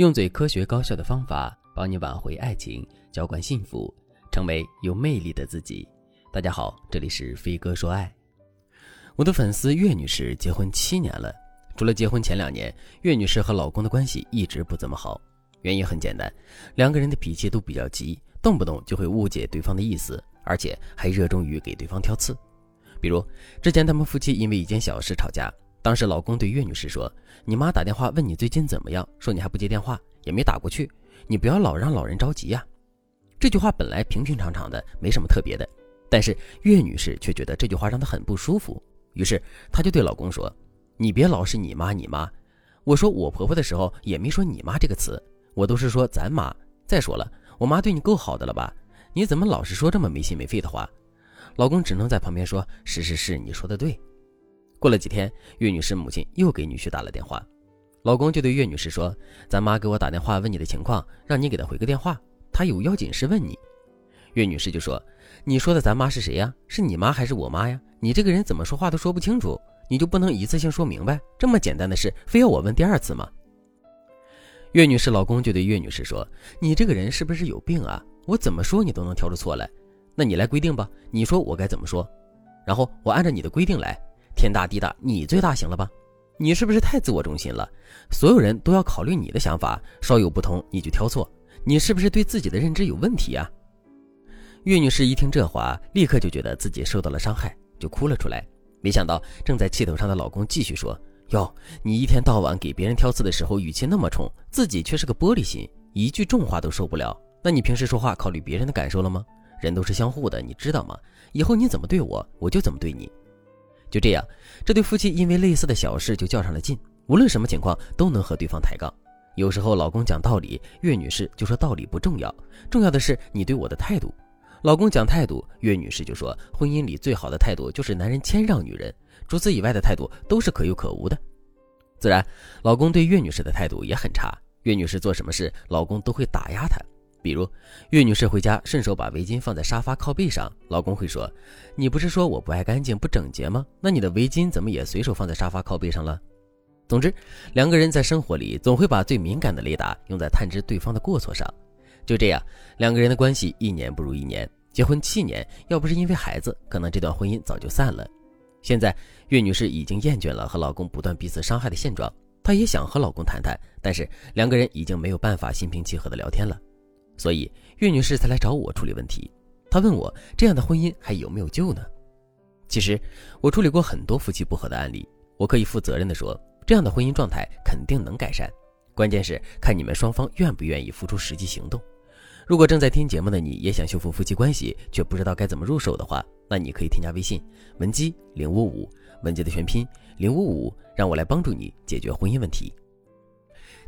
用最科学高效的方法帮你挽回爱情，浇灌幸福，成为有魅力的自己。大家好，这里是飞哥说爱。我的粉丝岳女士结婚七年了，除了结婚前两年，岳女士和老公的关系一直不怎么好。原因很简单，两个人的脾气都比较急，动不动就会误解对方的意思，而且还热衷于给对方挑刺。比如之前他们夫妻因为一件小事吵架。当时老公对岳女士说：“你妈打电话问你最近怎么样，说你还不接电话，也没打过去，你不要老让老人着急呀。”这句话本来平平常常的，没什么特别的，但是岳女士却觉得这句话让她很不舒服，于是她就对老公说：“你别老是你妈你妈，我说我婆婆的时候也没说你妈这个词，我都是说咱妈。再说了，我妈对你够好的了吧？你怎么老是说这么没心没肺的话？”老公只能在旁边说：“是是是，你说的对。”过了几天，岳女士母亲又给女婿打了电话，老公就对岳女士说：“咱妈给我打电话问你的情况，让你给她回个电话，她有要紧事问你。”岳女士就说：“你说的咱妈是谁呀？是你妈还是我妈呀？你这个人怎么说话都说不清楚，你就不能一次性说明白？这么简单的事，非要我问第二次吗？”岳女士老公就对岳女士说：“你这个人是不是有病啊？我怎么说你都能挑出错来，那你来规定吧，你说我该怎么说，然后我按照你的规定来。”天大地大，你最大行了吧？你是不是太自我中心了？所有人都要考虑你的想法，稍有不同你就挑错，你是不是对自己的认知有问题啊？岳女士一听这话，立刻就觉得自己受到了伤害，就哭了出来。没想到正在气头上的老公继续说：“哟，你一天到晚给别人挑刺的时候语气那么冲，自己却是个玻璃心，一句重话都受不了。那你平时说话考虑别人的感受了吗？人都是相互的，你知道吗？以后你怎么对我，我就怎么对你。”就这样，这对夫妻因为类似的小事就较上了劲，无论什么情况都能和对方抬杠。有时候老公讲道理，岳女士就说道理不重要，重要的是你对我的态度。老公讲态度，岳女士就说婚姻里最好的态度就是男人谦让女人，除此以外的态度都是可有可无的。自然，老公对岳女士的态度也很差，岳女士做什么事，老公都会打压她。比如，岳女士回家顺手把围巾放在沙发靠背上，老公会说：“你不是说我不爱干净、不整洁吗？那你的围巾怎么也随手放在沙发靠背上了？”总之，两个人在生活里总会把最敏感的雷达用在探知对方的过错上。就这样，两个人的关系一年不如一年，结婚七年，要不是因为孩子，可能这段婚姻早就散了。现在，岳女士已经厌倦了和老公不断彼此伤害的现状，她也想和老公谈谈，但是两个人已经没有办法心平气和的聊天了。所以岳女士才来找我处理问题。她问我这样的婚姻还有没有救呢？其实我处理过很多夫妻不和的案例，我可以负责任的说，这样的婚姻状态肯定能改善。关键是看你们双方愿不愿意付出实际行动。如果正在听节目的你也想修复夫妻关系，却不知道该怎么入手的话，那你可以添加微信文姬零五五，文姬的全拼零五五，让我来帮助你解决婚姻问题。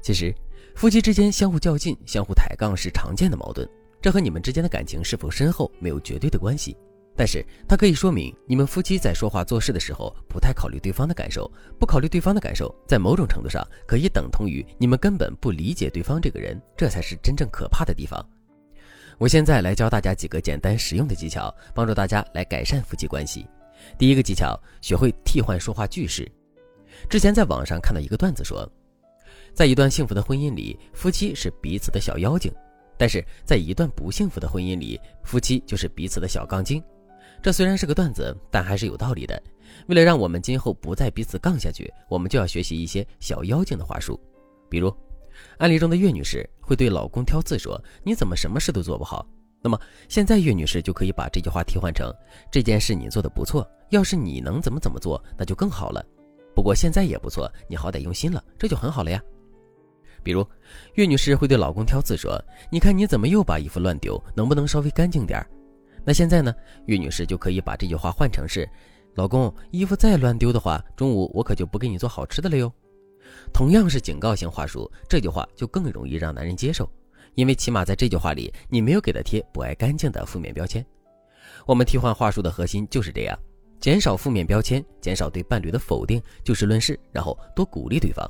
其实。夫妻之间相互较劲、相互抬杠是常见的矛盾，这和你们之间的感情是否深厚没有绝对的关系，但是它可以说明你们夫妻在说话做事的时候不太考虑对方的感受，不考虑对方的感受，在某种程度上可以等同于你们根本不理解对方这个人，这才是真正可怕的地方。我现在来教大家几个简单实用的技巧，帮助大家来改善夫妻关系。第一个技巧，学会替换说话句式。之前在网上看到一个段子说。在一段幸福的婚姻里，夫妻是彼此的小妖精；但是在一段不幸福的婚姻里，夫妻就是彼此的小杠精。这虽然是个段子，但还是有道理的。为了让我们今后不再彼此杠下去，我们就要学习一些小妖精的话术。比如，案例中的岳女士会对老公挑刺说：“你怎么什么事都做不好？”那么现在岳女士就可以把这句话替换成：“这件事你做的不错，要是你能怎么怎么做，那就更好了。不过现在也不错，你好歹用心了，这就很好了呀。”比如，岳女士会对老公挑刺说：“你看你怎么又把衣服乱丢，能不能稍微干净点那现在呢，岳女士就可以把这句话换成是：“老公，衣服再乱丢的话，中午我可就不给你做好吃的了哟。”同样是警告性话术，这句话就更容易让男人接受，因为起码在这句话里，你没有给他贴不爱干净的负面标签。我们替换话术的核心就是这样：减少负面标签，减少对伴侣的否定，就事论事，然后多鼓励对方。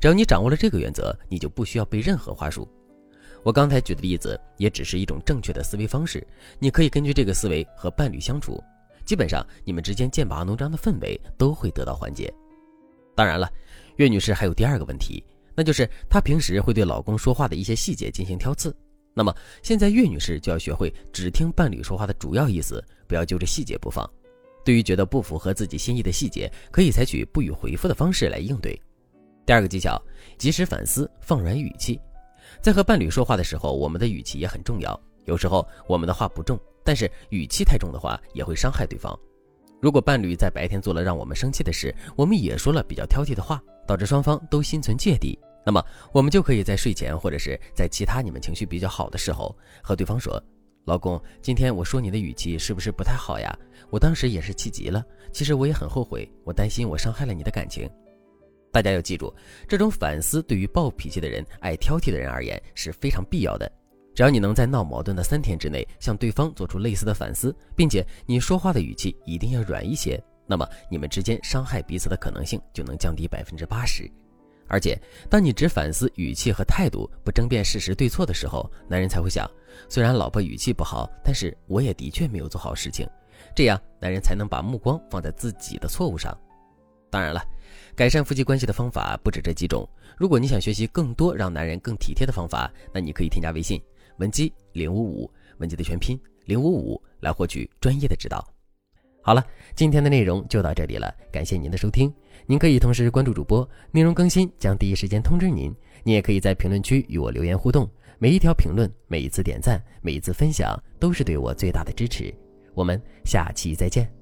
只要你掌握了这个原则，你就不需要背任何话术。我刚才举的例子也只是一种正确的思维方式，你可以根据这个思维和伴侣相处，基本上你们之间剑拔弩张的氛围都会得到缓解。当然了，岳女士还有第二个问题，那就是她平时会对老公说话的一些细节进行挑刺。那么现在岳女士就要学会只听伴侣说话的主要意思，不要揪着细节不放。对于觉得不符合自己心意的细节，可以采取不予回复的方式来应对。第二个技巧，及时反思，放软语气。在和伴侣说话的时候，我们的语气也很重要。有时候我们的话不重，但是语气太重的话也会伤害对方。如果伴侣在白天做了让我们生气的事，我们也说了比较挑剔的话，导致双方都心存芥蒂，那么我们就可以在睡前或者是在其他你们情绪比较好的时候，和对方说：“老公，今天我说你的语气是不是不太好呀？我当时也是气急了，其实我也很后悔，我担心我伤害了你的感情。”大家要记住，这种反思对于暴脾气的人、爱挑剔的人而言是非常必要的。只要你能在闹矛盾的三天之内向对方做出类似的反思，并且你说话的语气一定要软一些，那么你们之间伤害彼此的可能性就能降低百分之八十。而且，当你只反思语气和态度，不争辩事实对错的时候，男人才会想：虽然老婆语气不好，但是我也的确没有做好事情。这样，男人才能把目光放在自己的错误上。当然了，改善夫妻关系的方法不止这几种。如果你想学习更多让男人更体贴的方法，那你可以添加微信。文姬零五五，文姬的全拼零五五，来获取专业的指导。好了，今天的内容就到这里了，感谢您的收听。您可以同时关注主播，内容更新将第一时间通知您。您也可以在评论区与我留言互动，每一条评论、每一次点赞、每一次分享，都是对我最大的支持。我们下期再见。